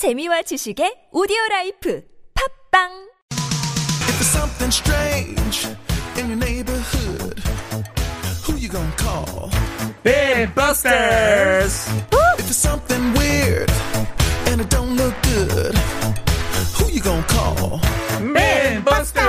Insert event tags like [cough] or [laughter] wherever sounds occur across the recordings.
재미와 지식의 오디오 라이프 팝빵 If there's something strange in your neighborhood, who you gonna call? Big Busters! If there's something weird and it don't look good, who you gonna call? Big Busters!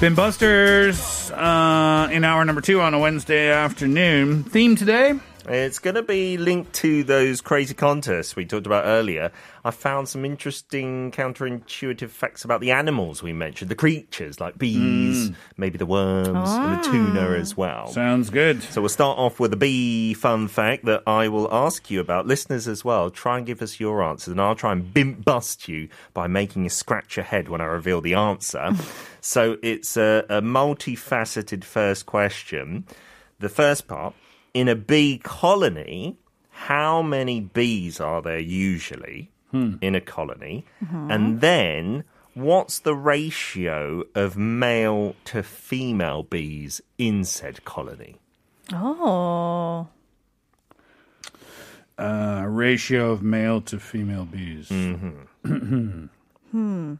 Bint Busters uh, in hour number two on a Wednesday afternoon. Theme today it's going to be linked to those crazy contests we talked about earlier. I found some interesting counterintuitive facts about the animals we mentioned, the creatures like bees, mm. maybe the worms, and the tuna ah. as well. Sounds good. So we'll start off with a bee fun fact that I will ask you about. Listeners as well, try and give us your answers, and I'll try and bim- bust you by making you scratch your head when I reveal the answer. [laughs] so it's a, a multifaceted first question. The first part in a bee colony, how many bees are there usually in a colony? And then what's the ratio of male to female bees in said colony? Oh. Uh, ratio of male to female bees. [clears throat] Hmm.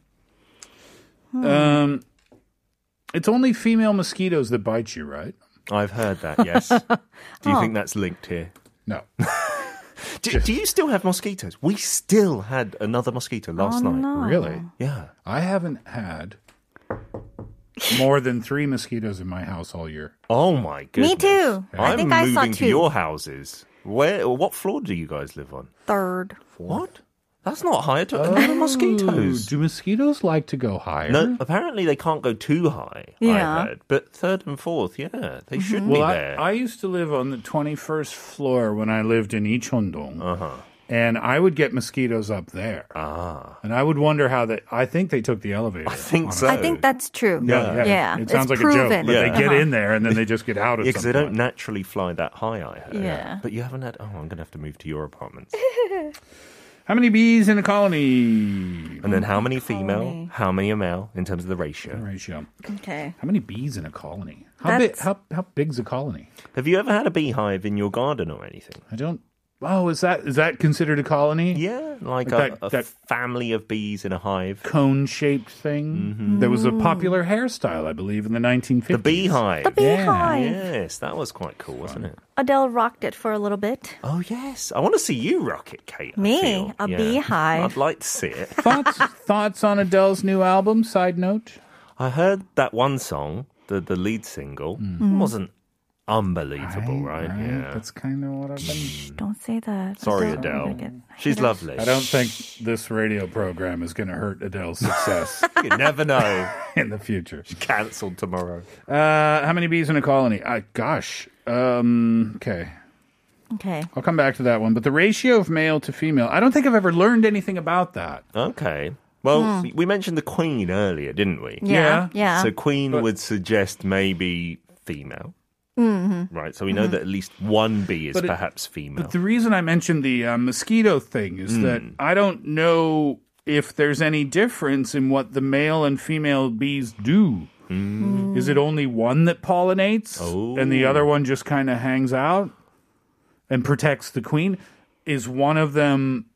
Hmm. um, it's only female mosquitoes that bite you, right? I've heard that, yes. [laughs] do you think oh. that's linked here? No. [laughs] Do, do you still have mosquitoes? We still had another mosquito last oh, night. Really? Yeah. I haven't had more than three mosquitoes in my house all year. Oh my goodness. Me too. I I'm think I moving saw to your houses. Where? What floor do you guys live on? Third. What? That's not higher to another mosquitoes. Do mosquitoes like to go higher? No, apparently they can't go too high. Yeah. I heard. But third and fourth, yeah, they should Well, be I, there. I used to live on the 21st floor when I lived in Icheondong. uh-huh. And I would get mosquitoes up there. Ah, And I would wonder how they, I think they took the elevator. I think so. I think that's true. Yeah, yeah. Yeah, It sounds it's like a joke, proven. but they get Uh-huh. in there and then they just get out [laughs] of Yeah, because some they don't naturally fly that high. I heard. Yeah. But you haven't had. Oh, I'm gonna have to move to your apartments. [laughs] How many bees in a colony? and then how many female? Colony. How many are male in terms of the ratio? Ratio. Okay. How many bees in a colony? How big? That's- How how big's a colony? Have you ever had a beehive in your garden or anything? I don't. Oh, is that is that considered a colony? Yeah, like, Like a, that- a that- family of bees in a hive. Cone shaped thing. Mm-hmm. There was a popular hairstyle, I believe, in the 1950s. The beehive. The beehive. Yes, that was quite cool, wasn't it? Adele rocked it for a little bit. Oh yes, I want to see you rock it, Kate. I Me? feel. A Yeah. beehive? I'd like to see it. thoughts [laughs] thoughts on Adele's new album? Side note. I heard that one song, the the lead single, wasn't unbelievable, right? Yeah. That's kind of what I've been. Don't say that. Sorry, Don't Adele. make She's lovely. I don't think this radio program is going to hurt Adele's success [laughs] You never know. [laughs] in the future. She's cancelled tomorrow. Uh, how many bees in a colony? Uh, gosh. Um, okay. Okay. I'll come back to that one. But the ratio of male to female, I don't think I've ever learned anything about that. Okay. Well, we- we mentioned the queen earlier, didn't we? Yeah. Yeah. So queen But- would suggest maybe female. Right. So we know that at least one bee is But it- perhaps female. But the reason I mentioned the uh, mosquito thing is that Hmm. I don't know if there's any difference in what the male and female bees do. Is it only one that pollinates and the other one just kind of hangs out and protects the queen? Is one of them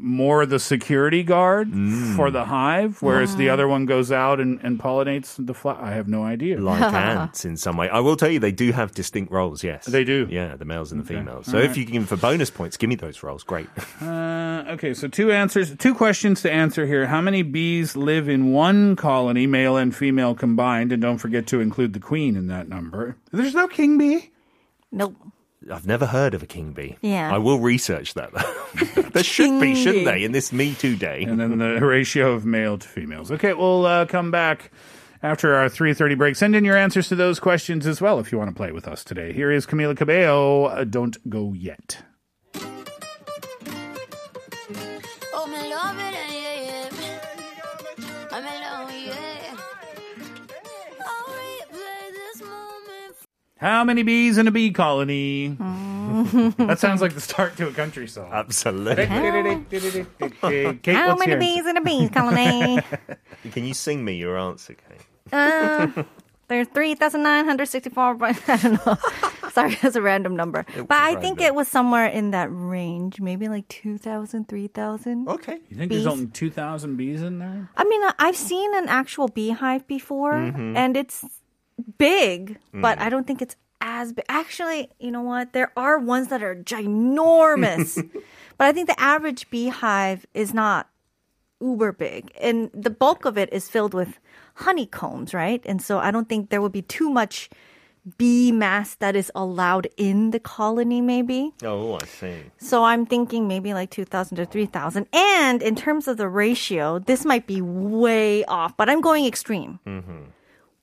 more the security guard for the hive, whereas the other one goes out and, and pollinates the fly? I have no idea. like [laughs] ants in some way. I will tell you, they do have distinct roles. Yes, They do. Yeah, the males and the females. So if you can, for bonus points, give me those roles. Great. [laughs] Uh, okay, so two answers, two questions to answer here. How many bees live in one colony, male and female combined? And don't forget to include the queen in that number. There's no king bee. Nope. I've never heard of a king bee. Yeah. I will research that. [laughs] there should be, shouldn't they, in this Me Too day? And then the ratio of male to females. Okay, we'll uh, come back after our 3.30 break. Send in your answers to those questions as well if you want to play with us today. Here is Camila Cabello. Uh, don't go yet. How many bees in a bee colony? that sounds like the start to a country song. Absolutely. Kate, How what's many your bees in a bee colony? [laughs] Can you sing me your answer, Kate? uh, There's 3,964. but [laughs] I don't know. Sorry, that's a random number. But I think random. it was somewhere in that range, maybe like 2,000, 3,000. Okay. You think Bees. there's only 2,000 bees in there? I mean, I- I've seen an actual beehive before, Mm-hmm. and it's big, but Mm. I don't think it's as big. Actually, you know what? There are ones that are ginormous, [laughs] but I think the average beehive is not uber big, and the bulk of it is filled with honeycombs, right? And so I don't think there would be too much bee mass that is allowed in the colony, maybe. Oh, I see. So I'm thinking maybe like 2,000 to 3,000. And in terms of the ratio, this might be way off, but I'm going extreme.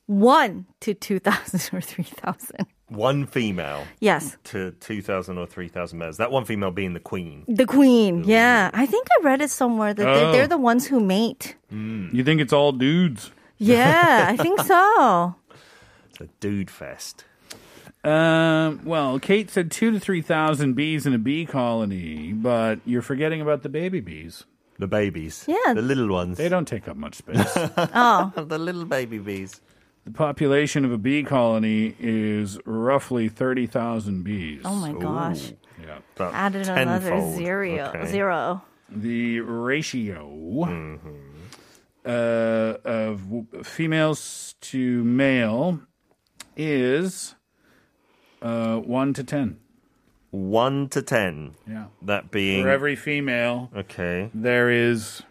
One to 2,000 or 3,000. One female Yes. to 2,000 or 3,000 males. That one female being the queen. The queen. Yeah. I think I read it somewhere that they're, Oh. they're the ones who mate. You think it's all dudes? Yeah, I think so. It's a dude fest. Um, well, Kate said two to 3,000 bees in a bee colony, but you're forgetting about the baby bees. The babies. Yeah. The little ones. They don't take up much space. [laughs] Oh, [laughs] The little baby bees. The population of a bee colony is roughly 30,000 bees. oh my gosh. Yeah. About Added another tenfold. zero. Okay. Zero. The ratio Mm-hmm. uh, of females to male is uh, 1 to 10. One to ten. Yeah. That being. For every female, Okay. there is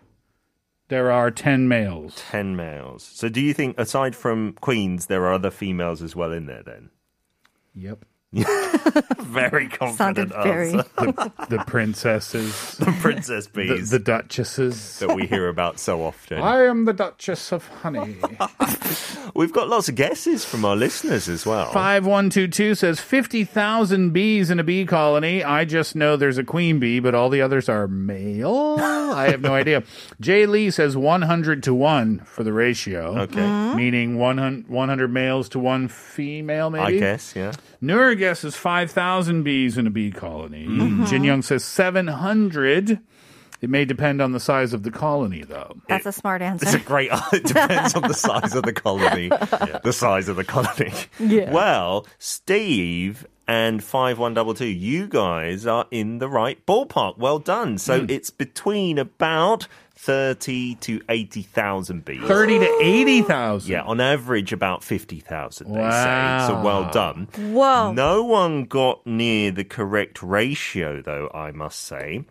there are 10 males. 10 males. So do you think, aside from queens, there are other females as well in there then? Yep. [laughs] [laughs] Very Sounded confident very. answer. [laughs] The princesses, [laughs] The princess the, bees the duchesses. that we hear about so often. I am the Duchess of Honey. We've got lots of guesses from our listeners as well. 5122 says 50,000 bees in a bee colony. I just know there's a queen bee, but all the others are male. I have no idea. Jay Lee says 100 to 1 for the ratio. Okay. Meaning 100, 100 males to 1 female, maybe? I guess, yeah. Noor guesses 5,000 bees in a bee colony. Mm-hmm. Jin Young says 700. It may depend on the size of the colony, though. That's a smart answer. It's a answer. great. Uh, it depends on the size of the colony. [laughs] The size of the colony. Yeah. Well, Steve and five one double two, you guys are in the right ballpark. Well done. So hmm. it's between about thirty to eighty thousand bees. 30 to 80,000. Yeah, on average about fifty thousand. They Wow. say. So well done. Whoa. No one got near the correct ratio, though, I must say.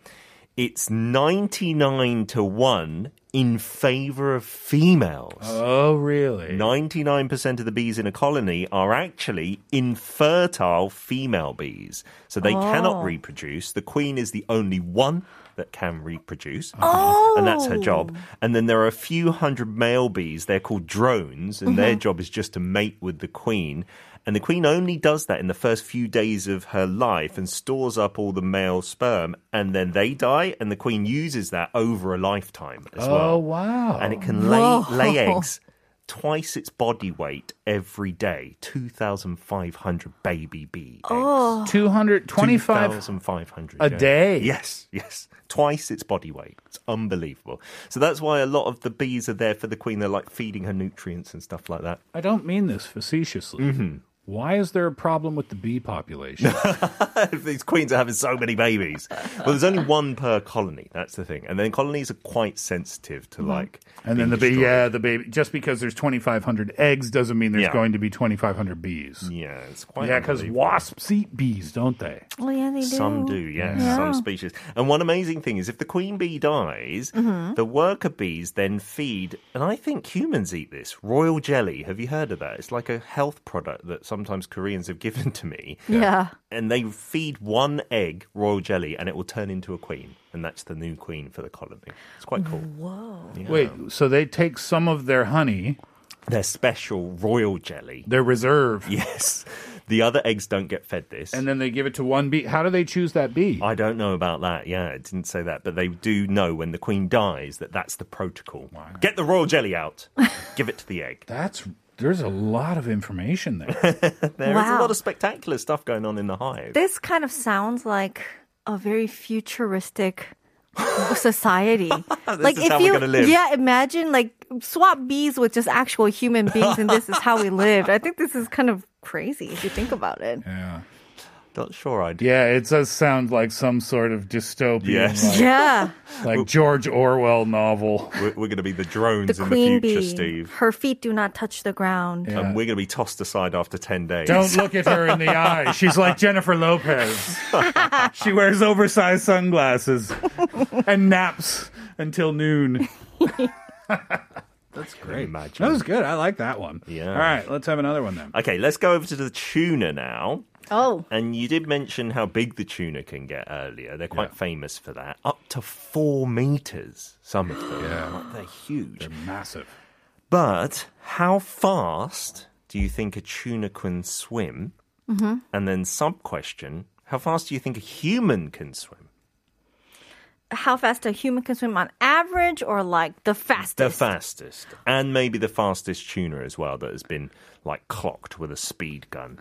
It's 99 to 1 in favor of females. Oh, really? 99% of the bees in a colony are actually infertile female bees. So they cannot oh. reproduce. The queen is the only one that can reproduce. Oh. And that's her job. And then there are a few hundred male bees. They're called drones, and their mm-hmm. job is just to mate with the queen. And the queen only does that in the first few days of her life and stores up all the male sperm, and then they die, and the queen uses that over a lifetime as well Oh, wow. and it can lay, lay eggs twice its body weight every day 2,500 baby bee eggs. Oh. 2,500 a yeah. day? Yes, yes. Twice its body weight. It's unbelievable. So that's why a lot of the bees are there for the queen. They're like feeding her nutrients and stuff like that. I don't mean this facetiously. Mm-hmm. Why is there a problem with the bee population? [laughs] These queens are having so many babies. Well, there's only one per colony. That's the thing. And then colonies are quite sensitive to like. and then being the bee, yeah, the baby. Just because there's 2,500 eggs doesn't mean there's Yeah. going to be 2,500 bees. Yeah, it's quite. Yeah, because wasps eat bees, don't they? Oh, yeah, they do. Some do, yes, Yeah. some species. And one amazing thing is if the queen bee dies, Mm-hmm. the worker bees then feed, and I think humans eat this, royal jelly. Have you heard of that? It's like a health product that sometimes Koreans have given to me. Yeah. And they feed one egg, royal jelly, and it will turn into a queen. And that's the new queen for the colony. It's quite cool. Whoa. Wait, so they take some of their honey, Their special royal jelly. their reserve, Yes. The other eggs don't get fed this. and then they give it to one bee. How do they choose that bee? I don't know about that. Yeah, it didn't say that, but they do know when the queen dies that that's the protocol. Get the royal jelly out. Give it to the egg. That's there's a lot of information there. [laughs] There is a lot of spectacular stuff going on in the hive. This kind of sounds like a very futuristic society. [laughs] like is how we're you, gonna live. yeah, imagine like swap bees with just actual human beings, and this is how we [laughs] lived. I think this is kind of crazy if you think about it. Yeah. Not sure I'd. Yeah, it does sound like some sort of dystopian, Yes. like, Yeah, like George Orwell novel. We're, we're going to be the drones the in queen the future, bee. Steve. Her feet do not touch the ground. Yeah. And we're going to be tossed aside after 10 days. Don't look at her in the eye. [laughs] She's like Jennifer Lopez. [laughs] she wears oversized sunglasses and naps until noon. [laughs] That's great. Imagine. That was good. I like that one. Yeah. All right, let's have another one then. Okay, let's go over to the tuna now. Oh, And you did mention how big the tuna can get earlier. They're quite famous for that. Up to four meters, some of them. Yeah. Like, They're huge. They're massive. But how fast do you think a tuna can swim? Mm-hmm. And then, sub question How fast do you think a human can swim? How fast a human can swim on average, or like the fastest? The fastest. And maybe the fastest tuna as well that has been like clocked with a speed gun.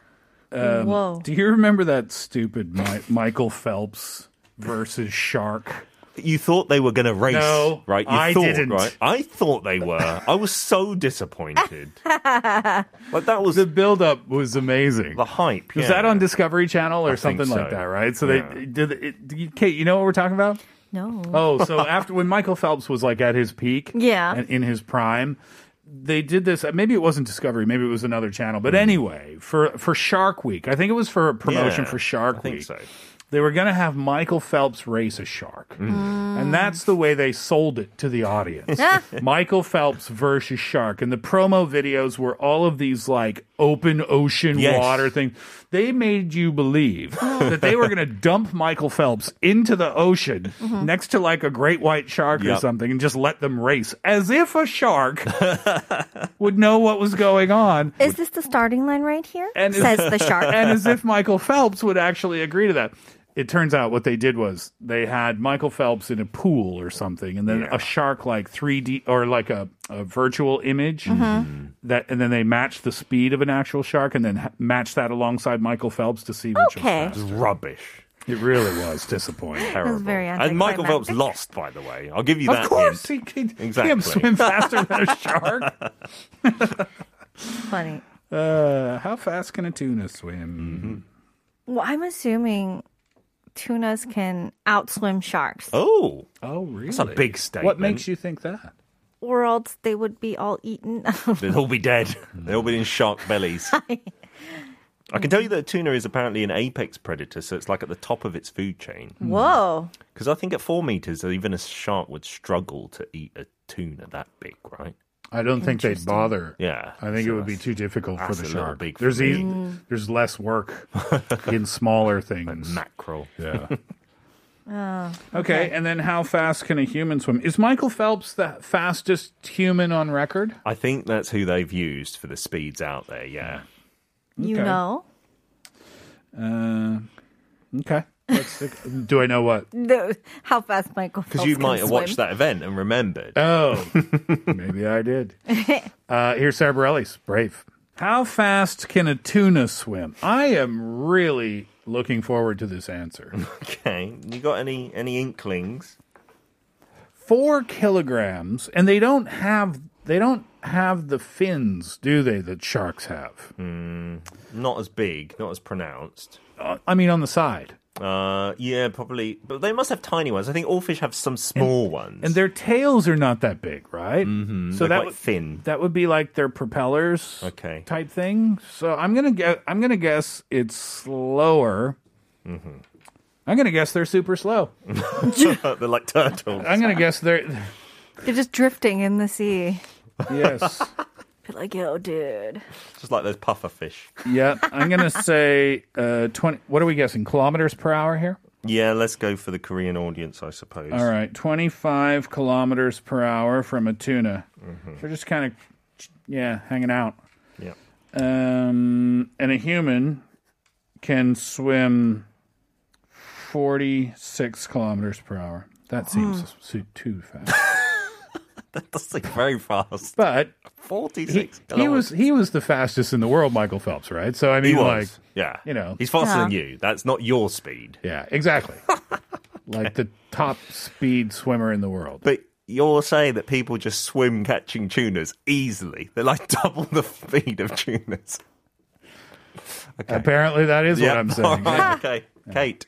Um, Whoa. Do you remember that stupid Mi- Michael Phelps versus shark? You thought they were going to race, No, right? You I thought, didn't. Right? I thought they were. I was so disappointed. [laughs] like that was The build-up was amazing. the hype. Was yeah. that on Discovery Channel or I think something like that? Right. So Yeah. they did. It, you- Kate, you know what we're talking about? No. Oh, so [laughs] after when Michael Phelps was like at his peak, Yeah. and in his prime, they did this. Uh, maybe it wasn't Discovery, maybe it was another channel. But hmm. anyway, for for Shark Week, I think it was for a promotion Yeah, for Shark I think Week. so. They were going to have Michael Phelps race a shark, mm. and that's the way they sold it to the audience. [laughs] [laughs] Michael Phelps versus shark, and the promo videos were all of these like open ocean Yes. water things. They made you believe [laughs] that they were going to dump Michael Phelps into the ocean mm-hmm. next to like a great white shark or something, and just let them race as if a shark would know what was going on. Is this the starting line right here? And- Says the shark. and as if Michael Phelps would actually agree to that. It turns out what they did was they had Michael Phelps in a pool or something, and then a shark like 3D or like a, a virtual image Mm-hmm. that, and then they matched the speed of an actual shark, and then ha- matched that alongside Michael Phelps to see which Okay. was It was faster. rubbish. It really was disappointing. Terrible. very and Michael Phelps lost, by the way. I'll give you that. Of course, hint. he, he can't Exactly. swim faster than a shark. [laughs] Funny. Uh, how fast can a tuna swim? Well, I'm assuming tunas can outswim sharks, Oh, Oh, really? that's a big statement. What makes you think that? or else they would be all eaten. [laughs] They'll all be dead. [laughs] They'll be in shark bellies. [laughs] I can tell you that a tuna is apparently an apex predator, so it's like at the top of its food chain. Hmm. Whoa. Because I think at four meters, even a shark would struggle to eat a tuna that big, right? I don't think they'd bother. Yeah. I think So it would be too difficult for the shark. big there's e- there's less work [laughs] in smaller things. mackerel. yeah. [laughs] Oh, Okay, and then how fast can a human swim? Is Michael Phelps the fastest human on record? I think that's who they've used for the speeds out there. Yeah. You Okay. know? Uh, okay. Let's Do I know what? The, how fast Michael Because you might have swim. watched that event and remembered. Oh, [laughs] maybe I did. [laughs] Uh, here's Sara Bareilles, brave. How fast can a tuna swim? I am really looking forward to this answer. [laughs] okay. You got any any inklings? Four kilograms, and they don't have they don't have the fins, do they? That sharks have. Not as big, not as pronounced. Uh, I mean, on the side. Uh, yeah, probably. But they must have tiny ones. I think all fish have some small ones. And their tails are not that big, right? Mm-hmm. So They're that quite would, thin. that would be like their propellers, Okay. type thing. So I'm gonna get. I'm gonna guess it's slower. Mm-hmm. I'm gonna guess they're super slow. [laughs] They're like turtles. I'm gonna guess they're They're just drifting in the sea. yes. Be like, yo, dude. Just like those puffer fish. yeah, I'm gonna say uh, twenty. What are we guessing? Kilometers per hour here. Yeah, let's go for the Korean audience, I suppose. All right, 25 kilometers per hour from a tuna. Mm-hmm. So just kind of, yeah, hanging out. Yeah. Um, and a human can swim 46 kilometers per hour. That seems su- too fast. [laughs] That's like very fast. But 46. he was he was the fastest in the world, Michael Phelps, right? So I He mean, was. like, yeah. you know. He's faster Yeah. than you. That's not your speed. yeah, exactly. [laughs] like the top speed swimmer in the world. But you're saying that people just swim catching tunas easily. They're like [laughs] double the speed of tunas. Apparently, that is what I'm saying. [laughs] All right, okay. Kate.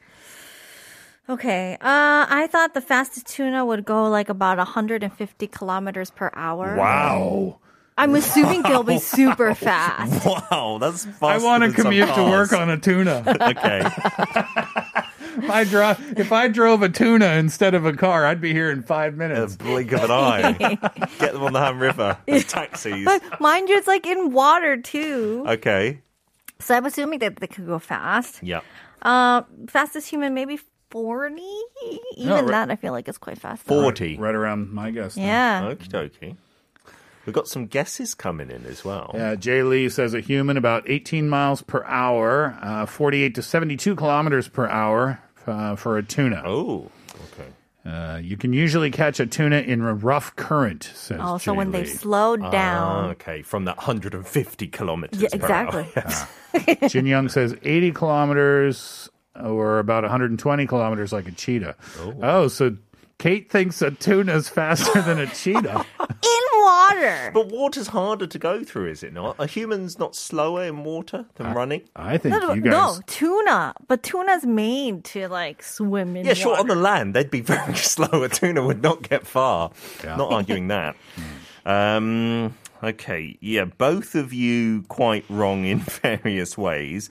Okay. Uh, I thought the fastest tuna would go like about 150 kilometers per hour. Wow. I'm assuming they'll be super fast. Wow, that's faster I want to commute to work on a tuna. [laughs] Okay. if I drove, if I drove a tuna instead of a car, I'd be here in five a minutes. blink of an eye. [laughs] Get them on the Han River. as Taxis. But mind you, it's like in water too. Okay. So I'm assuming that they could go fast. Yeah. Uh, fastest human, maybe 40? [laughs] Even right. that, I feel like is quite fast. 40. Right around my guess. then. Yeah. Okie dokie. We've got some guesses coming in as well. Yeah, Jay Lee says a human about 18 miles per hour, uh, 48 to 72 kilometers per hour uh, for a tuna. Oh, okay. Uh, you can usually catch a tuna in a rough current, says Oh, so Jay when Lee. they've slowed Ah, down. okay, from that 150 kilometers. Yeah, per exactly. hour. [laughs] Jin Young says 80 kilometers or about 120 kilometers like a cheetah. Oh, so Kate thinks a tuna is faster than a cheetah. [laughs] In water. But water's harder to go through, is it not? Are humans not slower in water than running? I think No, no, you no, tuna. But tuna's made to like swim in Yeah, sure. water. On the land, they'd be [laughs] very slow. A tuna would not get far. Yeah. Not arguing that. [laughs] Um, okay, yeah, both of you quite wrong in [laughs] various ways.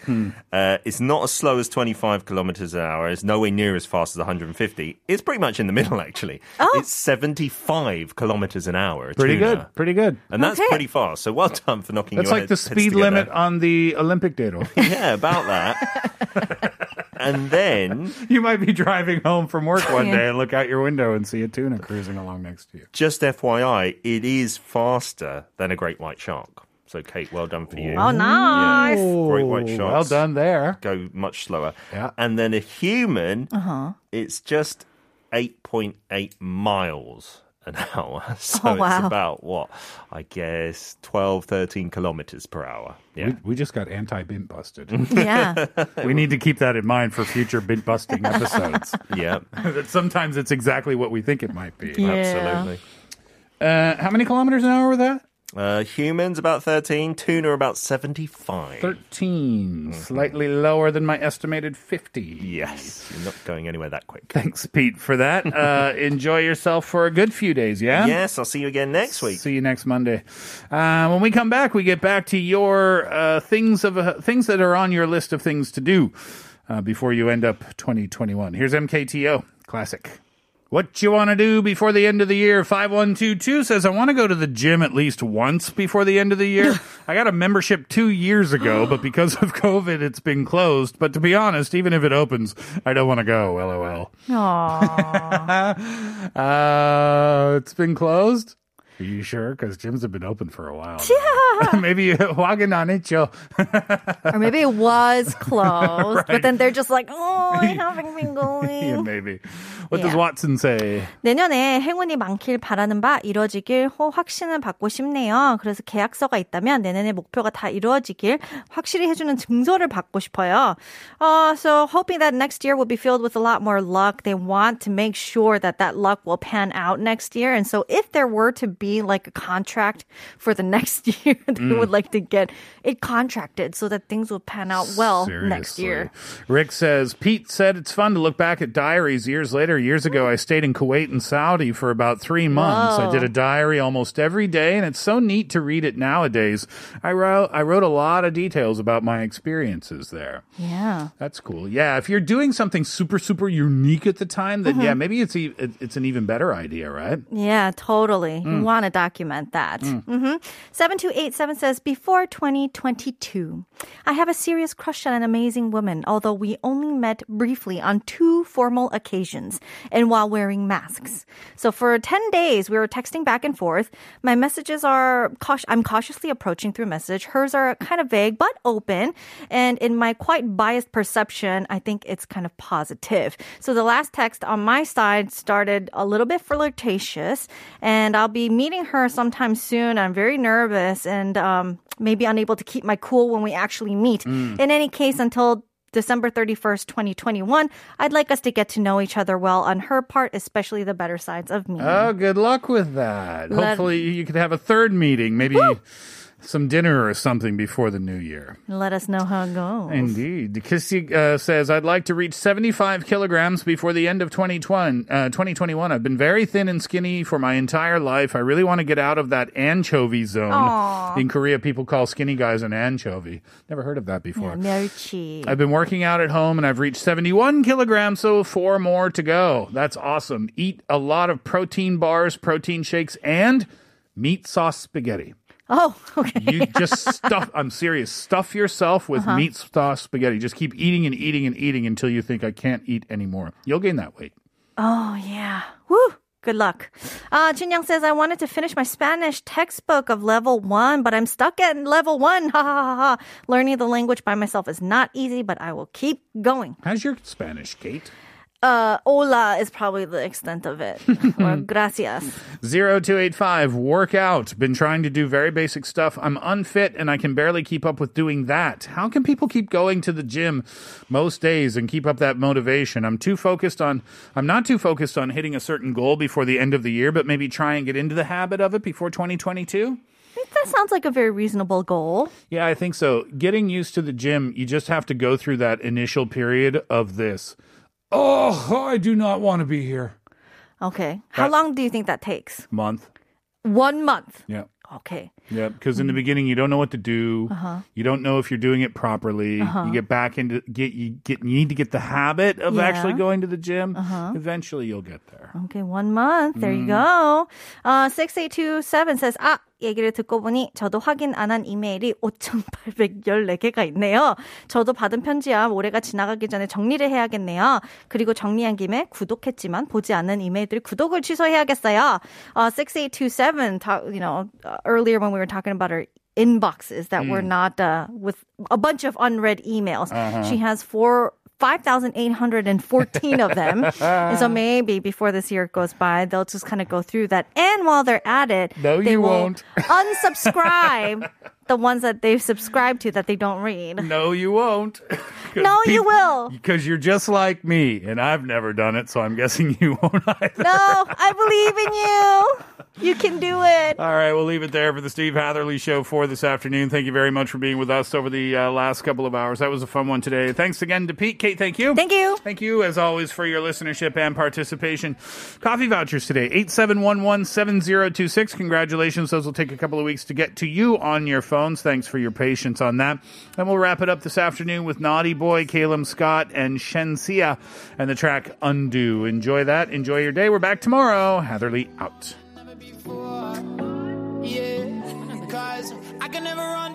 Uh, it's not as slow as 25 kilometers an hour. It's nowhere near as fast as 150. It's pretty much in the [laughs] middle, actually. Oh. It's 75 kilometers an hour. Pretty tuna. good. Pretty good. And that's Okay. pretty fast. So well done for knocking That's your like the head- heads speed limit on the Olympic Daero. [laughs] Yeah, about that. And then [laughs] you might be driving home from work one day and look out your window and see a tuna cruising along next to you. just FYI, it is faster than a great white shark. So, Kate, well done for you. Oh, nice. Great white Ooh, sharks. Well done there. Go much slower. Yeah. And then a human, Uh-huh. it's just 8.8 miles an [laughs] hour. So Oh, it's about what? I guess 12, 13 kilometers per hour. Yeah. We, we just got anti-bint busted. [laughs] Yeah. we need to keep that in mind for future bint busting [laughs] episodes. yeah. that sometimes it's exactly what we think it might be. Yeah. Absolutely. Uh, how many kilometers an hour was that? Uh, humans about 13, tuna about 75. 13. Slightly lower than my estimated 50. Yes, you're not going anywhere that quick. Thanks, Pete, for that. [laughs] Uh, enjoy yourself for a good few days, yeah? Yes, I'll see you again next week. See you next Monday. Uh, when we come back, we get back to your uh, things of uh, things that are on your list of things to do uh, before you end up 2021. Here's MKTO classic. What you want to do before the end of the year? 5122 says, I want to go to the gym at least once before the end of the year. [laughs] I got a membership two years ago, but because of COVID, it's been closed. But to be honest, even if it opens, I don't want to go. LOL. Aww. [laughs] uh, it's been closed? Are you sure? Because gyms have been open for a while. Yeah. [laughs] maybe walking on it, Joe. or maybe it was closed, right. but then they're just like, oh, I haven't been going. yeah, maybe. What does Yeah. Watson say? 내년에 행운이 많길 바라는 바 이루어지길 호 확신을 받고 싶네요. 그래서 계약서가 있다면 내년에 목표가 다 이루어지길 확실히 해주는 증서를 받고 싶어요. Uh, so hoping that next year will be filled with a lot more luck. They want to make sure that that luck will pan out next year. And so if there were to be like a contract for the next [laughs] year, they would like to get it contracted so that things will pan out well next year. Seriously. Rick says, Pete said it's fun to look back at diaries years later. Years ago, I stayed in Kuwait and Saudi for about three months. I did a diary almost every day, and it's so neat to read it nowadays. I wrote, I wrote a lot of details about my experiences there. Yeah. That's cool. Yeah, if you're doing something super, super unique at the time, then yeah, mm-hmm. maybe it's e- it's an even better idea, right? Yeah, totally. You mm. want to document that. Mm. hmm 7287 says, Before 2022, I have a serious crush on an amazing woman, although we only met briefly on two formal occasions and while wearing masks. So for 10 days, we were texting back and forth. My messages are, I'm cautiously approaching through message. Hers are kind of vague, but open. And in my quite biased perception, I think it's kind of positive. So the last text on my side started a little bit flirtatious, and I'll be meeting her sometime soon. I'm very nervous and um, maybe unable to keep my cool when we actually meet. In any case, until December 31st, 2021. I'd like us to get to know each other well on her part, especially the better sides of me. Oh, good luck with that. Let- Hopefully, you could have a third meeting, maybe some dinner or something before the new year. Let us know how it goes. Indeed. Kissy uh, says, I'd like to reach 75 kilograms before the end of 2020, uh, 2021. I've been very thin and skinny for my entire life. I really want to get out of that anchovy zone. In Korea, people call skinny guys an anchovy. Never heard of that before. 멸치. I've been working out at home and I've reached 71 kilograms, so four more to go. That's awesome. Eat a lot of protein bars, protein shakes, and meat sauce spaghetti. Oh, [laughs] okay. You just stuff, I'm serious, stuff yourself with Uh-huh. meat sauce spaghetti. Just keep eating and eating and eating until you think I can't eat anymore. You'll gain that weight. Oh, yeah. Woo! Good luck. Uh, Young says, I wanted to finish my Spanish textbook of level one, but I'm stuck at level one. [laughs] Ha ha ha ha. Learning the language by myself is not easy, but I will keep going. How's your Spanish, Kate? Uh, hola is probably the extent of it. [laughs] or gracias. 0285, workout. Been trying to do very basic stuff. I'm unfit and I can barely keep up with doing that. How can people keep going to the gym most days and keep up that motivation? I'm too focused on, I'm not too focused on hitting a certain goal before the end of the year, but maybe try and get into the habit of it before 2022. That sounds like a very reasonable goal. Yeah, I think so. Getting used to the gym, you just have to go through that initial period of this. Oh, I do not want to be here. Okay. How That- long do you think that takes? Month. One month. Yeah. Okay. Yeah, because in the beginning you don't know what to do. You don't know if you're doing it properly. You get back into get you get you need to get the habit of Yeah. actually going to the gym. Eventually you'll get there. Okay, one month. There Mm. you go. Uh, 6827 says, 아, 얘기를 듣고 보니 저도 확인 안 한 이메일이 5,814개가 있네요. 저도 받은 편지야 올해가 지나가기 전에 정리를 해야겠네요. 그리고 정리한 김에 구독했지만 보지 않는 이메일들 구독을 취소해야겠어요. Uh, 6827, talk, you know, uh, earlier when we were talking about our inboxes that were not uh, with a bunch of unread emails. She has four 5,814 of them. [laughs] and so maybe before this year goes by, they'll just kind of go through that. And while they're at it, No, they you will won't. [laughs] unsubscribe the ones that they've subscribed to that they don't read. No, you won't. [laughs] No, you will. Because you're just like me, and I've never done it, so I'm guessing you won't either. No, I believe in you. You can do it. All right, we'll leave it there for the Steve Hatherley Show for this afternoon. Thank you very much for being with us over the uh, last couple of hours. That was a fun one today. Thanks again to Pete. Kate, thank you. Thank you. Thank you, as always, for your listenership and participation. Coffee vouchers today, 8711-7026. Congratulations. Those will take a couple of weeks to get to you on your phones. Thanks for your patience on that. And we'll wrap it up this afternoon with Naughty Boy, Calum Scott, and Shenseea, and the track Undo. Enjoy that. Enjoy your day. We're back tomorrow. Hatherley out. Yeah, cause I can never undo